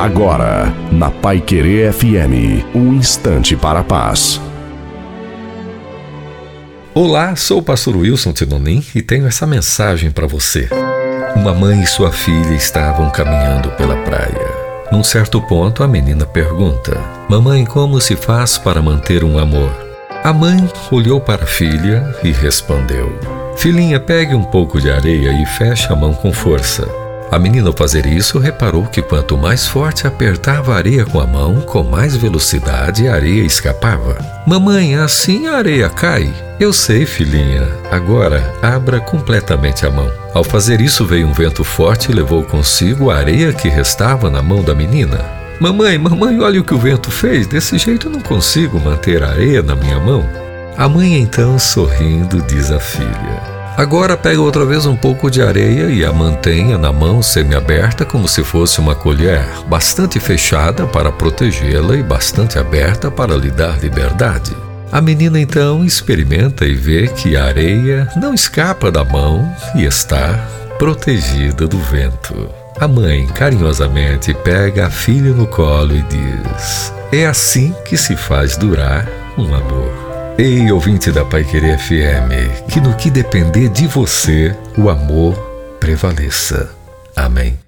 Agora, na Pai Querer FM, um instante para a paz. Olá, sou o pastor Wilson Tinonim e tenho essa mensagem para você. Uma mãe e sua filha estavam caminhando pela praia. Num certo ponto, a menina pergunta: Mamãe, como se faz para manter um amor? A mãe olhou para a filha e respondeu: Filhinha, pegue um pouco de areia e feche a mão com força. A menina, ao fazer isso, reparou que quanto mais forte apertava a areia com a mão, com mais velocidade a areia escapava. Mamãe, assim a areia cai? Eu sei, filhinha. Agora, abra completamente a mão. Ao fazer isso, veio um vento forte e levou consigo a areia que restava na mão da menina. Mamãe, mamãe, olha o que o vento fez. Desse jeito não consigo manter a areia na minha mão. A mãe então, sorrindo, diz à filha: Agora pega outra vez um pouco de areia e a mantenha na mão semi-aberta como se fosse uma colher, bastante fechada para protegê-la e bastante aberta para lhe dar liberdade. A menina então experimenta e vê que a areia não escapa da mão e está protegida do vento. A mãe carinhosamente pega a filha no colo e diz: É assim que se faz durar um amor. Ei, ouvinte da Pai Querer FM, que no que depender de você, o amor prevaleça. Amém.